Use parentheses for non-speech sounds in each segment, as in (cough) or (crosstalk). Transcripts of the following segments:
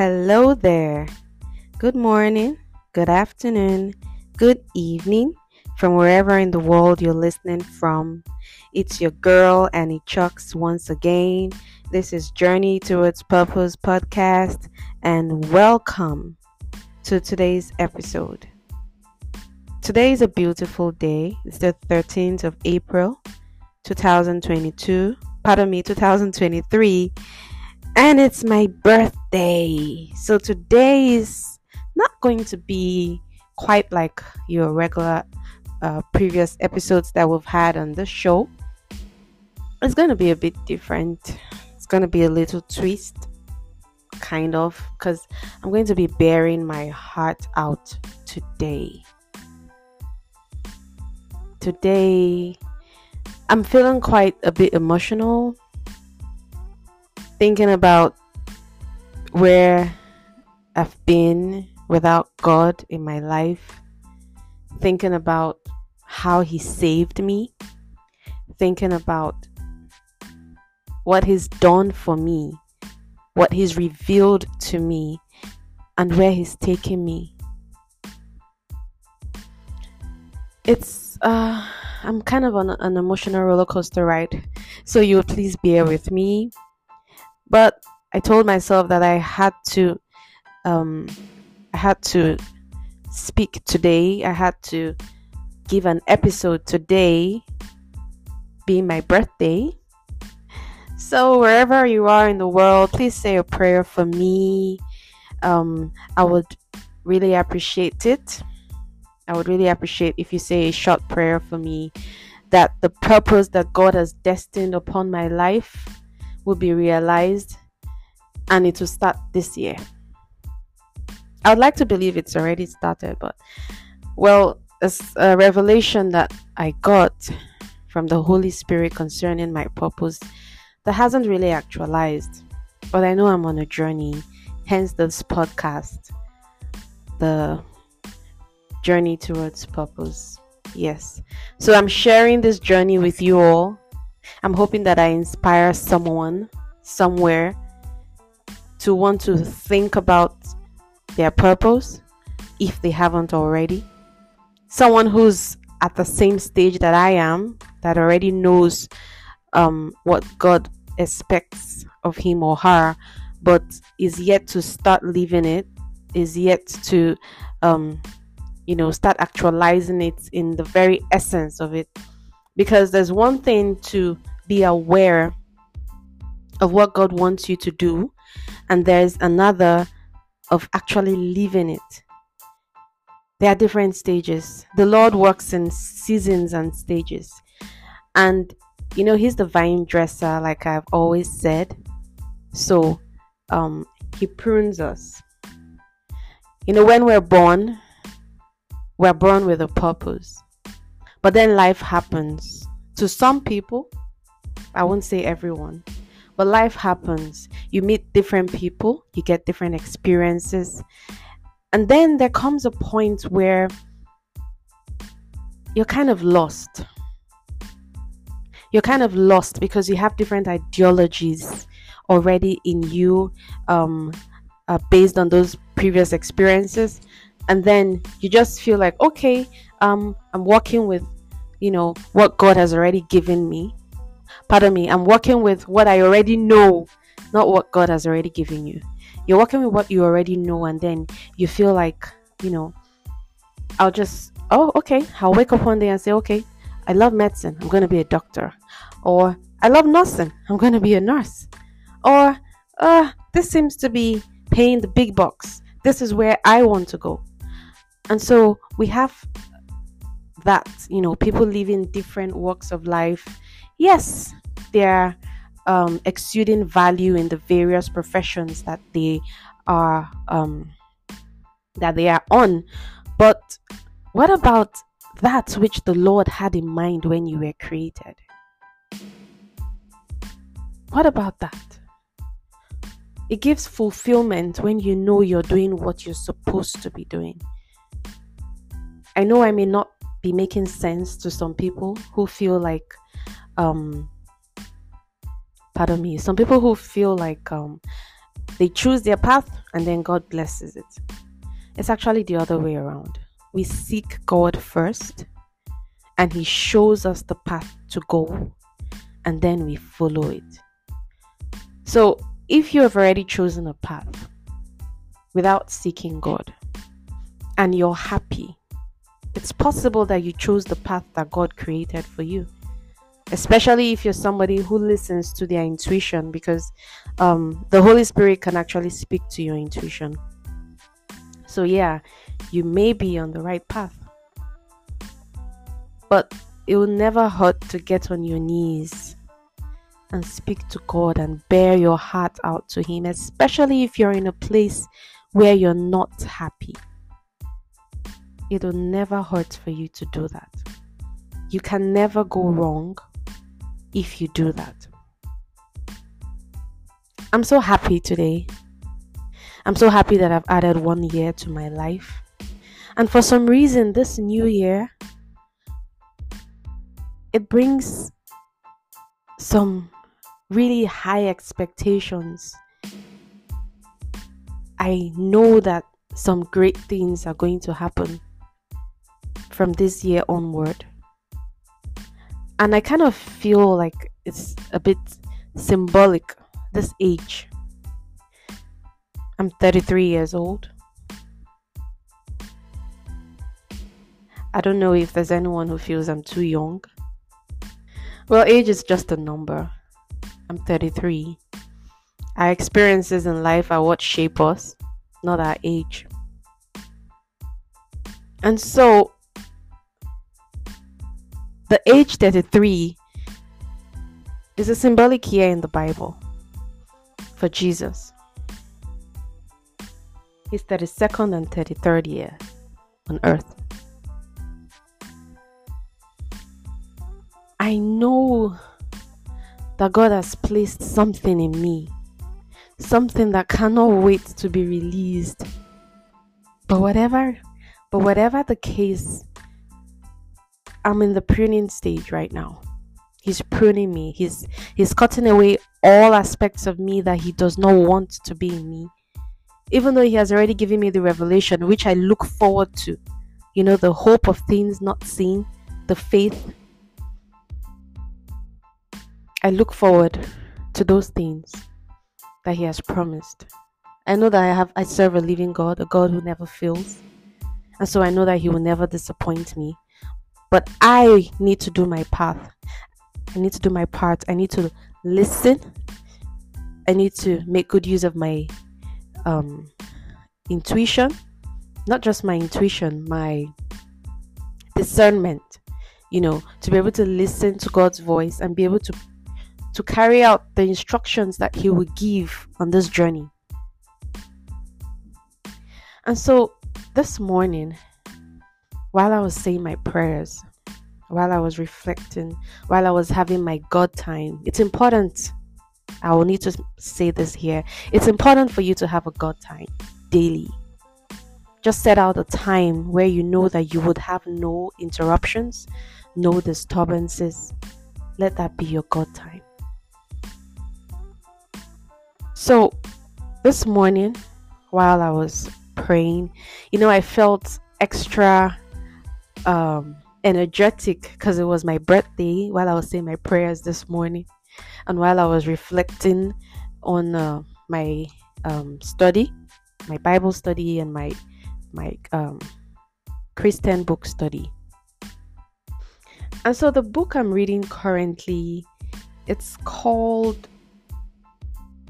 Hello there. Good morning, good afternoon, good evening from wherever in the world you're listening from. It's your girl Annie Chucks once again. This is Journey Towards Purpose podcast, and welcome to today's episode. Today is a beautiful day. It's the 13th of April, 2022. Pardon me, 2023 and it's my birthday. So today is not going to be quite like your regular uh, previous episodes that we've had on the show. It's going to be a bit different. It's going to be a little twist, kind of, because I'm going to be baring my heart out today. Today, I'm feeling quite a bit emotional thinking about where I've been without God in my life, thinking about how He saved me, thinking about what He's done for me, what He's revealed to me, and where He's taken me. It's, uh, I'm kind of on an emotional roller coaster ride, so you please bear with me but I told myself that I had to um, I had to speak today. I had to give an episode today being my birthday. So wherever you are in the world, please say a prayer for me. Um, I would really appreciate it. I would really appreciate if you say a short prayer for me that the purpose that God has destined upon my life will be realized and it will start this year. I would like to believe it's already started, but well, it's a uh, revelation that I got from the Holy Spirit concerning my purpose that hasn't really actualized. But I know I'm on a journey, hence this podcast, the journey towards purpose. Yes. So I'm sharing this journey with you all I'm hoping that I inspire someone somewhere to want to think about their purpose if they haven't already. Someone who's at the same stage that I am, that already knows um, what God expects of him or her, but is yet to start living it, is yet to, um, you know, start actualizing it in the very essence of it because there's one thing to be aware of what God wants you to do, and there's another of actually living it. There are different stages. The Lord works in seasons and stages. And you know, He's the vine dresser, like I've always said. So um He prunes us. You know, when we're born, we're born with a purpose. But then life happens. To some people, I won't say everyone, but life happens. You meet different people, you get different experiences. And then there comes a point where you're kind of lost. You're kind of lost because you have different ideologies already in you um, uh, based on those previous experiences. And then you just feel like, okay, um, I'm working with, you know, what God has already given me. Pardon me, I'm working with what I already know, not what God has already given you. You're working with what you already know, and then you feel like, you know, I'll just, oh, okay, I'll wake up one day and say, okay, I love medicine, I'm going to be a doctor. Or I love nursing, I'm going to be a nurse. Or, uh, this seems to be paying the big bucks. This is where I want to go. And so we have that you know people living different walks of life. Yes they're um, exuding value in the various professions that they are um, that they are on. But what about that which the lord had in mind when you were created? What about that? It gives fulfillment when you know you're doing what you're supposed to be doing i know i may not be making sense to some people who feel like um pardon me some people who feel like um They choose their path and then God blesses it. It's actually the other way around. We seek God first and He shows us the path to go and then we follow it. So if you have already chosen a path without seeking God and you're happy, it's possible that you chose the path that God created for you. Especially if you're somebody who listens to their intuition because um, the holy spirit can actually speak to your intuition. So yeah you may be on the right path. But it will never hurt to get on your knees and speak to god and bare your heart out to him especially if you're in a place where you're not happy it will never hurt for you to do that you can never go wrong if you do that. I'm so happy today. I'm so happy that I've added one year to my life. And for some reason, this new year, it brings some really high expectations. I know that some great things are going to happen from this year onward and I kind of feel like it's a bit symbolic this age. I'm 33 years old. I don't know if there's anyone who feels I'm too young. Well, age is just a number. I'm 33. Our experiences in life are what shape us, not our age. And so the age 33 is a symbolic year in the Bible for Jesus. His 32nd and 33rd year on earth. I know that God has placed something in me, something that cannot wait to be released. But whatever, but whatever the case I'm in the pruning stage right now. He's pruning me. He's he's cutting away all aspects of me that he does not want to be in me. Even though he has already given me the revelation which I look forward to. You know, the hope of things not seen, the faith. I look forward to those things that he has promised. I know that I have I serve a living God, a God who never fails. And so I know that he will never disappoint me. But I need to do my path. I need to do my part. I need to listen. I need to make good use of my um, intuition, not just my intuition, my discernment. You know, to be able to listen to God's voice and be able to to carry out the instructions that He will give on this journey. And so this morning, while I was saying my prayers, while I was reflecting, while I was having my God time, it's important. I will need to say this here. It's important for you to have a God time daily. Just set out a time where you know that you would have no interruptions, no disturbances. Let that be your God time. So, this morning, while I was praying, you know, I felt extra um, energetic because it was my birthday while I was saying my prayers this morning and while I was reflecting on uh, my um, study, my Bible study, and my my um, Christian book study. And so the book I'm reading currently, it's called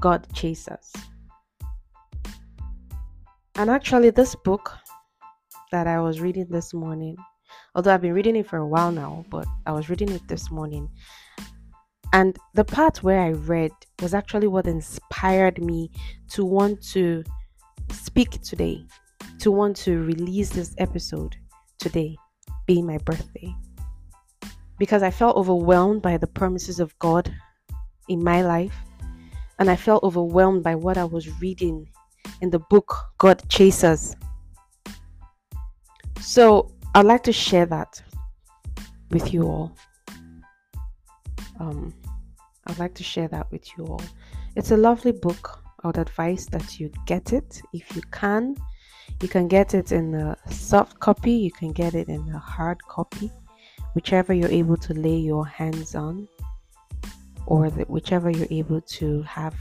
God Chasers. And actually, this book that I was reading this morning although I've been reading it for a while now, but I was reading it this morning. And the part where I read was actually what inspired me to want to speak today, to want to release this episode today, being my birthday. Because I felt overwhelmed by the promises of God in my life, and I felt overwhelmed by what I was reading in the book God Chasers. So I'd like to share that with you all. Um, I'd like to share that with you all. It's a lovely book. I would advise that you get it if you can. You can get it in a soft copy, you can get it in a hard copy, whichever you're able to lay your hands on, or the, whichever you're able to have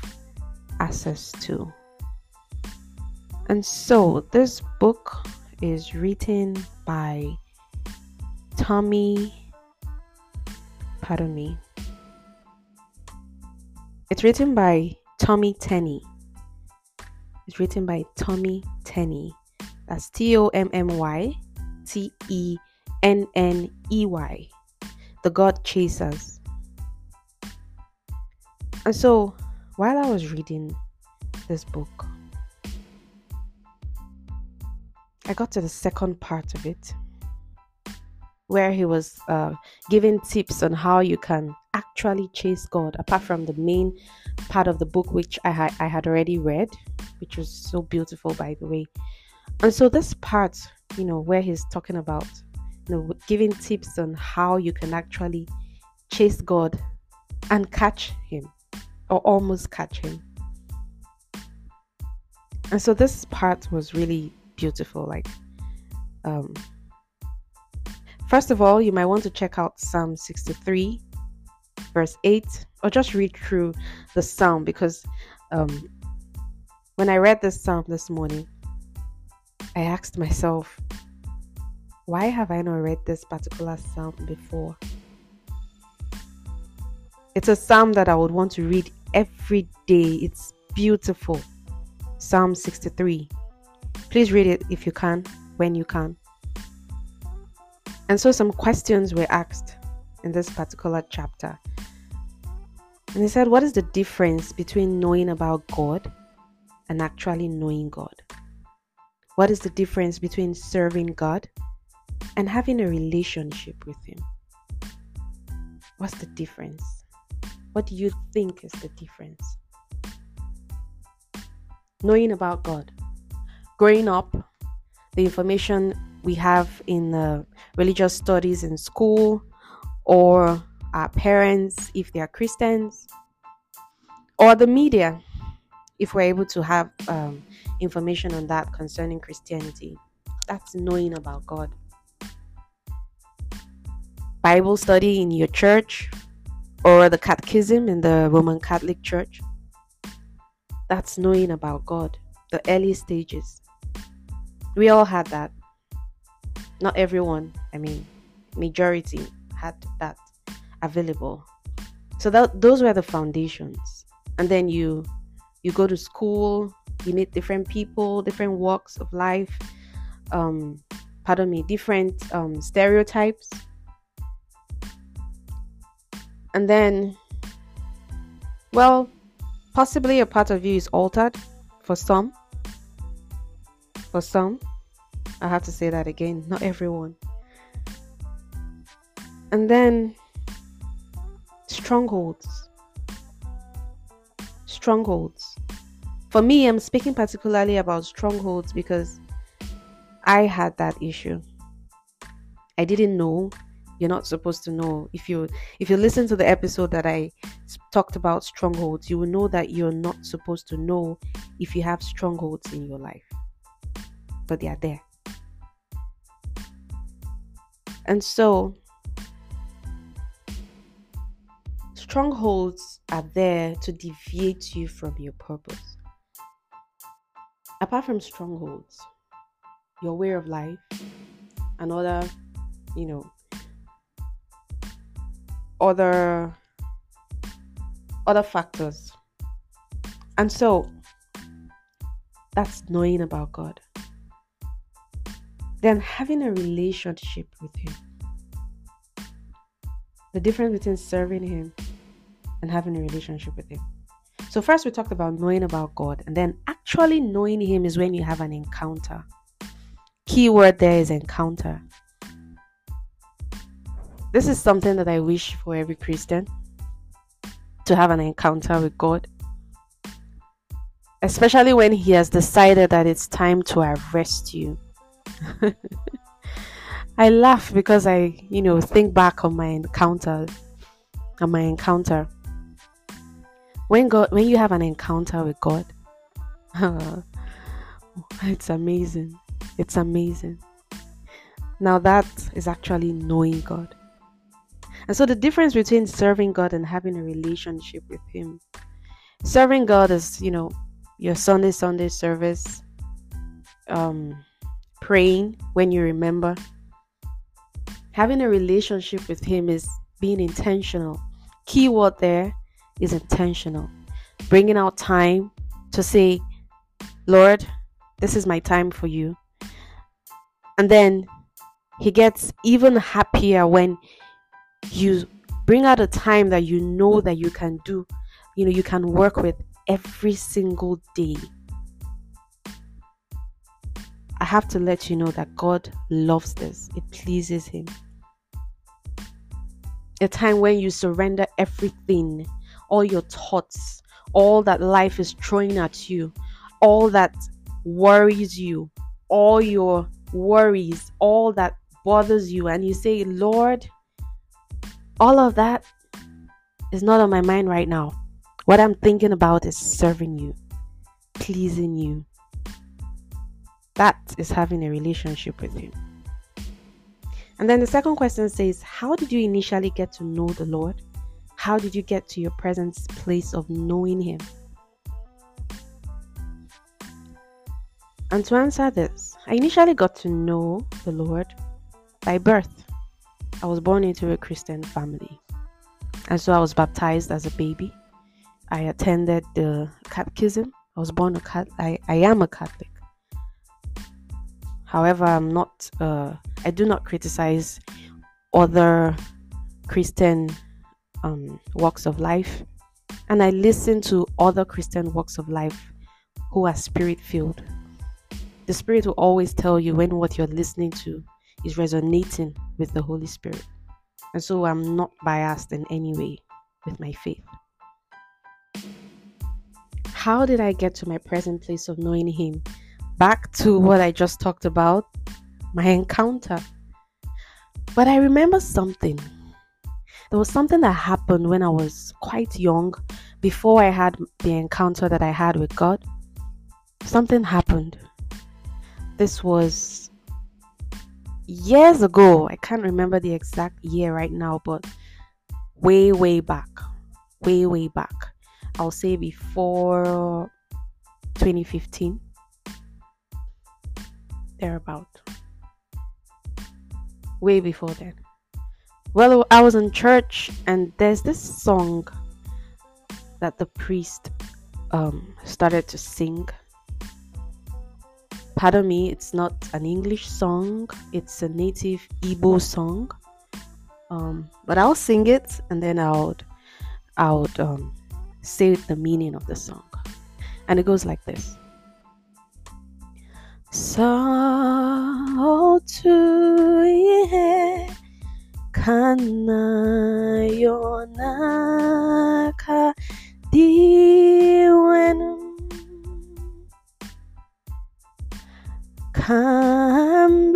access to. And so, this book is written by Tommy, pardon me, it's written by Tommy Tenney. It's written by Tommy Tenney. That's T O M M Y T E N N E Y. The God Chasers. And so, while I was reading this book, I got to the second part of it where he was uh, giving tips on how you can actually chase God, apart from the main part of the book which I had I had already read, which was so beautiful by the way. And so this part, you know, where he's talking about, you know, giving tips on how you can actually chase God and catch him or almost catch him. And so this part was really beautiful like um First of all, you might want to check out Psalm 63, verse 8, or just read through the psalm because um, when I read this psalm this morning, I asked myself, why have I not read this particular psalm before? It's a psalm that I would want to read every day. It's beautiful. Psalm 63. Please read it if you can, when you can. And so some questions were asked in this particular chapter. And he said, What is the difference between knowing about God and actually knowing God? What is the difference between serving God and having a relationship with Him? What's the difference? What do you think is the difference? Knowing about God. Growing up, the information we have in the religious studies in school or our parents if they are Christians or the media if we're able to have um, information on that concerning Christianity. That's knowing about God. Bible study in your church or the catechism in the Roman Catholic Church. That's knowing about God, the early stages. We all had that not everyone, I mean, majority had that available. So that those were the foundations. And then you you go to school, you meet different people, different walks of life, um, pardon me, different um, stereotypes. And then, well, possibly a part of you is altered for some. For some, I have to say that again. Not everyone. And then strongholds. Strongholds. For me, I'm speaking particularly about strongholds because I had that issue. I didn't know. You're not supposed to know. If you if you listen to the episode that I talked about strongholds, you will know that you're not supposed to know if you have strongholds in your life. But they are there. And so, strongholds are there to deviate you from your purpose. Apart from strongholds, your way of life, and other, you know, other other factors. And so that's knowing about God then having a relationship with Him. The difference between serving Him and having a relationship with Him. So, first we talked about knowing about God, and then actually knowing Him is when you have an encounter. Key word there is encounter. This is something that I wish for every Christian to have an encounter with God. Especially when He has decided that it's time to arrest you (laughs) I laugh because I, you know, think back on my encounter, on my encounter. When God, when you have an encounter with God, (laughs) it's amazing. It's amazing. Now, that is actually knowing God. And so, the difference between serving God and having a relationship with Him serving God is, you know, your Sunday, Sunday service, um, praying when you remember. Having a relationship with Him is being intentional. Key word there is intentional. Bringing out time to say, Lord, this is my time for you. And then he gets even happier when you bring out a time that you know that you can do, you know, you can work with every single day. I have to let you know that God loves this, it pleases Him. A time when you surrender everything, all your thoughts, all that life is throwing at you, all that worries you, all your worries, all that bothers you, and you say, Lord, all of that is not on my mind right now. What I'm thinking about is serving you, pleasing you. That is having a relationship with Him. And then the second question says, How did you initially get to know the Lord? How did you get to your present place of knowing Him? And to answer this, I initially got to know the Lord by birth. I was born into a Christian family. And so I was baptized as a baby. I attended the catechism. I was born a cat. I, I am a Catholic. However, I'm not. Uh, I do not criticize other Christian um, walks of life, and I listen to other Christian walks of life who are spirit filled. The Spirit will always tell you when what you're listening to is resonating with the Holy Spirit. And so I'm not biased in any way with my faith. How did I get to my present place of knowing Him? Back to what I just talked about my encounter. But I remember something. There was something that happened when I was quite young, before I had the encounter that I had with God. Something happened this was years ago. I can't remember the exact year right now, but way, way back. Way, way back. I'll say before 2015. Thereabout. Way before then. Well, I was in church and there's this song that the priest um, started to sing pardon me, it's not an English song, it's a native Igbo song. Um, but I'll sing it and then I'll, I'll um, say the meaning of the song. And it goes like this. To ihe kana yonaka diwenum Kambiri,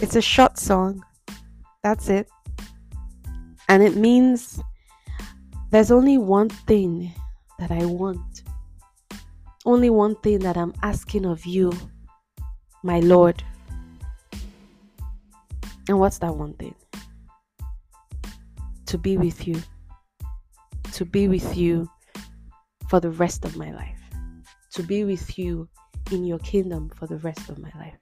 It's a short song. That's it. And it means there's only one thing that I want only one thing that I'm asking of you, my Lord. And what's that one thing? To be with you. To be with you for the rest of my life. To be with you in your kingdom for the rest of my life.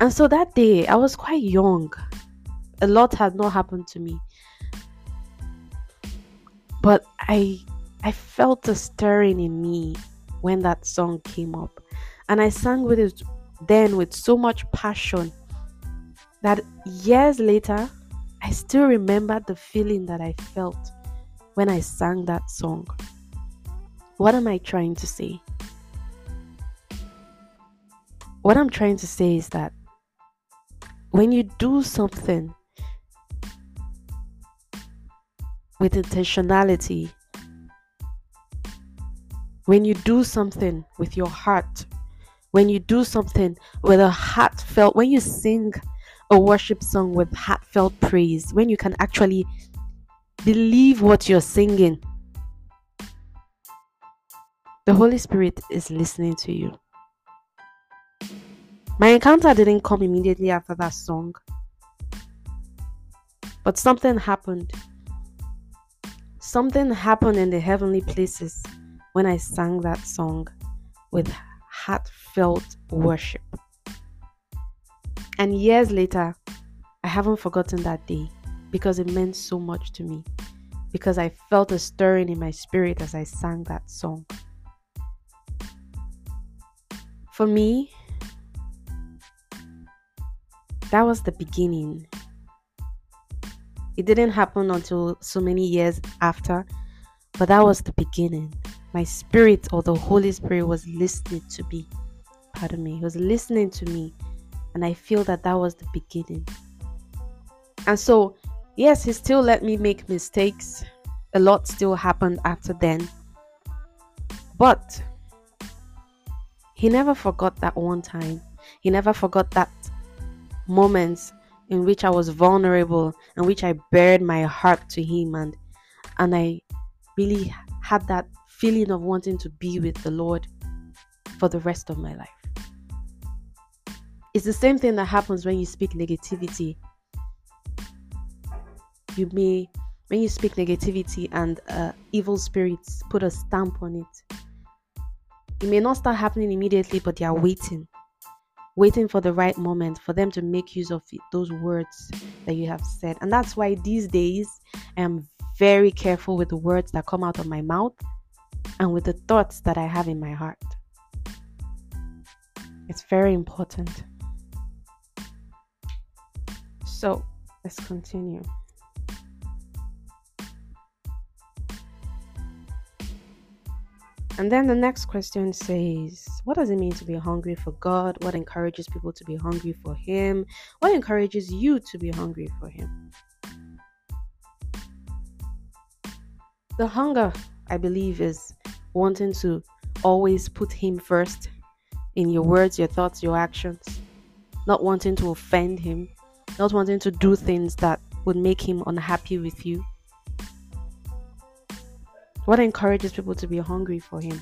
And so that day, I was quite young. A lot had not happened to me. But I I felt a stirring in me when that song came up. And I sang with it then with so much passion that years later, I still remember the feeling that I felt when I sang that song. What am I trying to say? What I'm trying to say is that when you do something with intentionality when you do something with your heart, when you do something with a heartfelt, when you sing a worship song with heartfelt praise, when you can actually believe what you're singing, the Holy Spirit is listening to you. My encounter didn't come immediately after that song, but something happened. Something happened in the heavenly places when I sang that song with heartfelt worship. And years later, I haven't forgotten that day because it meant so much to me. Because I felt a stirring in my spirit as I sang that song. For me, that was the beginning. It didn't happen until so many years after, but that was the beginning. My spirit or the Holy Spirit was listening to me. Pardon me, he was listening to me, and I feel that that was the beginning. And so, yes, he still let me make mistakes. A lot still happened after then. But he never forgot that one time. He never forgot that moments in which I was vulnerable and which I bared my heart to him and and I really had that feeling of wanting to be with the Lord for the rest of my life. It's the same thing that happens when you speak negativity. You may, when you speak negativity and uh, evil spirits put a stamp on it, it may not start happening immediately, but they are waiting waiting for the right moment for them to make use of those words that you have said. And that's why these days I am very careful with the words that come out of my mouth and with the thoughts that I have in my heart. It's very important. So let's continue. And then the next question says, What does it mean to be hungry for God? What encourages people to be hungry for Him? What encourages you to be hungry for Him? The hunger, I believe, is wanting to always put Him first in your words, your thoughts, your actions, not wanting to offend Him, not wanting to do things that would make Him unhappy with you what encourages people to be hungry for Him?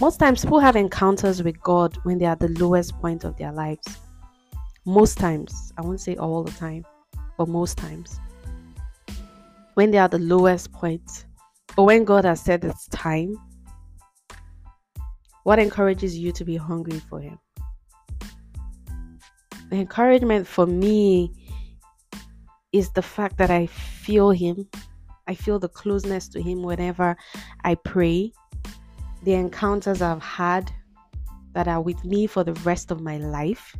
Most times, people have encounters with God when they are at the lowest point of their lives. Most times, I won't say all the time, but most times, when they are at the lowest point, or when God has said it's time, what encourages you to be hungry for Him? The encouragement for me is the fact that I feel Him I feel the closeness to Him whenever I pray. The encounters I've had that are with me for the rest of my life.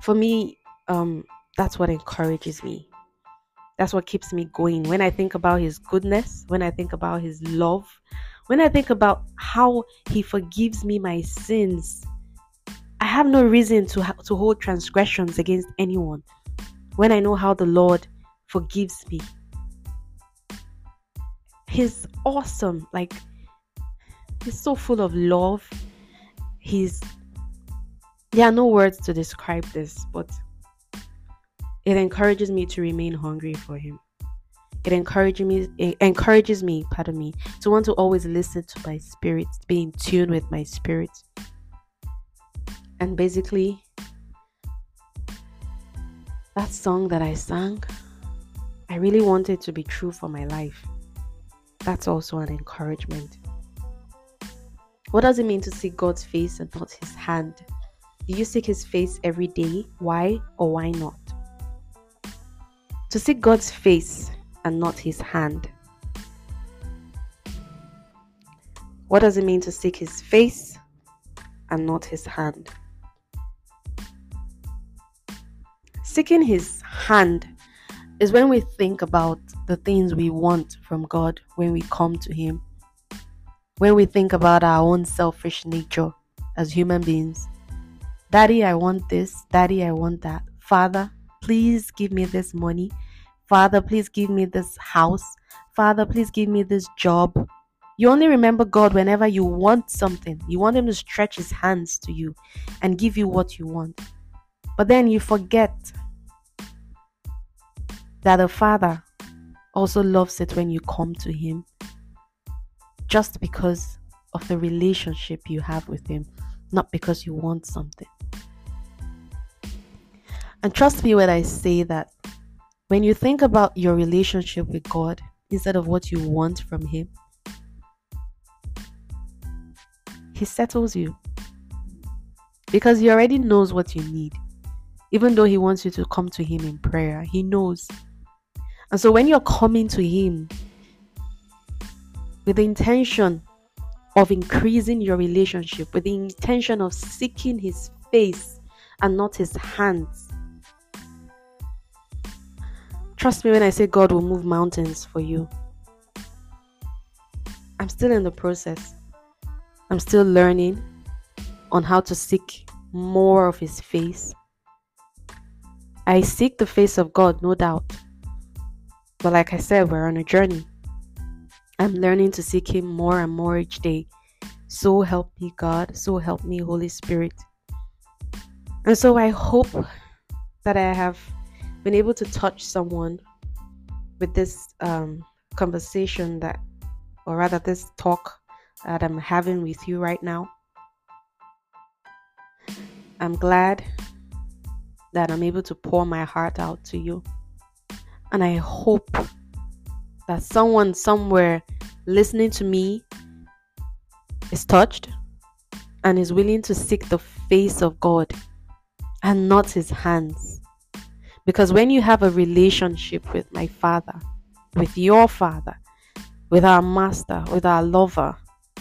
For me, um, that's what encourages me. That's what keeps me going. When I think about His goodness, when I think about His love, when I think about how He forgives me my sins, I have no reason to ha- to hold transgressions against anyone. When I know how the Lord forgives me, he's awesome. Like he's so full of love. He's there are no words to describe this, but it encourages me to remain hungry for him. It encourages me it encourages me, pardon me, to want to always listen to my spirit, be in tune with my spirit. And basically that song that I sang, I really wanted it to be true for my life. That's also an encouragement. What does it mean to seek God's face and not His hand? Do you seek His face every day? Why or why not? To seek God's face and not His hand. What does it mean to seek His face and not His hand? Seeking His hand is when we think about the things we want from God when we come to Him. When we think about our own selfish nature as human beings. Daddy, I want this. Daddy, I want that. Father, please give me this money. Father, please give me this house. Father, please give me this job. You only remember God whenever you want something. You want Him to stretch His hands to you and give you what you want. But then you forget that the Father also loves it when you come to Him just because of the relationship you have with Him, not because you want something. And trust me when I say that when you think about your relationship with God instead of what you want from Him, He settles you because He already knows what you need. Even though He wants you to come to Him in prayer, He knows. And so when you're coming to Him with the intention of increasing your relationship, with the intention of seeking His face and not His hands, trust me when I say God will move mountains for you. I'm still in the process. I'm still learning on how to seek more of His face. I seek the face of God, no doubt. But like I said, we're on a journey. I'm learning to seek Him more and more each day. So help me, God. So help me, Holy Spirit. And so I hope that I have been able to touch someone with this um, conversation that, or rather, this talk that I'm having with you right now. I'm glad that I'm able to pour my heart out to you. And I hope that someone somewhere listening to me is touched and is willing to seek the face of God and not his hands. Because when you have a relationship with my Father, with your Father, with our Master, with our lover,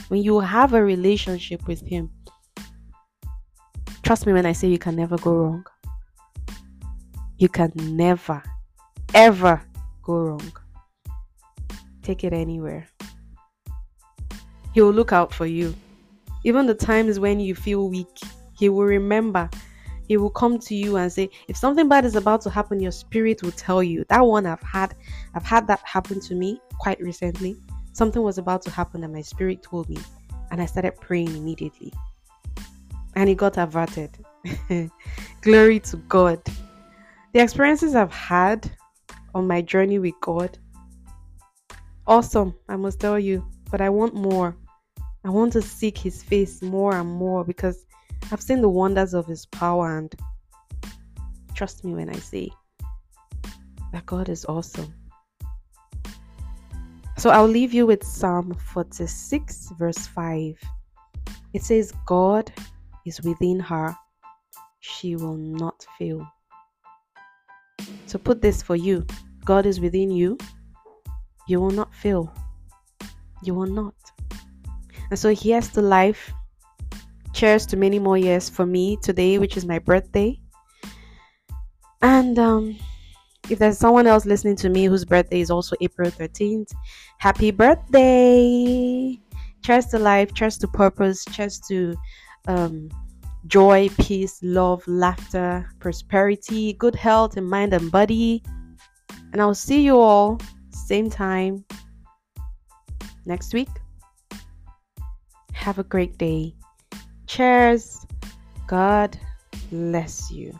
when you have a relationship with Him, trust me when I say you can never go wrong. You can never, ever go wrong. Take it anywhere. He will look out for you. Even the times when you feel weak, He will remember. He will come to you and say, if something bad is about to happen, your spirit will tell you. That one I've had, I've had that happen to me quite recently. Something was about to happen and my spirit told me, and I started praying immediately. And it got averted. (laughs) Glory to God the experiences I've had on my journey with God, awesome, I must tell you, but I want more. I want to seek His face more and more because I've seen the wonders of His power, and trust me when I say that God is awesome. So I'll leave you with Psalm 46, verse 5. It says, God is within her, she will not fail. So put this for you God is within you. You will not fail. You will not. And so here's to life. Cheers to many more years for me today, which is my birthday. And um, if there's someone else listening to me whose birthday is also April 13th, happy birthday! Cheers to life, cheers to purpose, cheers to um, joy, peace, love, laughter, prosperity, good health in mind and body. And I'll see you all same time next week. Have a great day. Cheers. God bless you.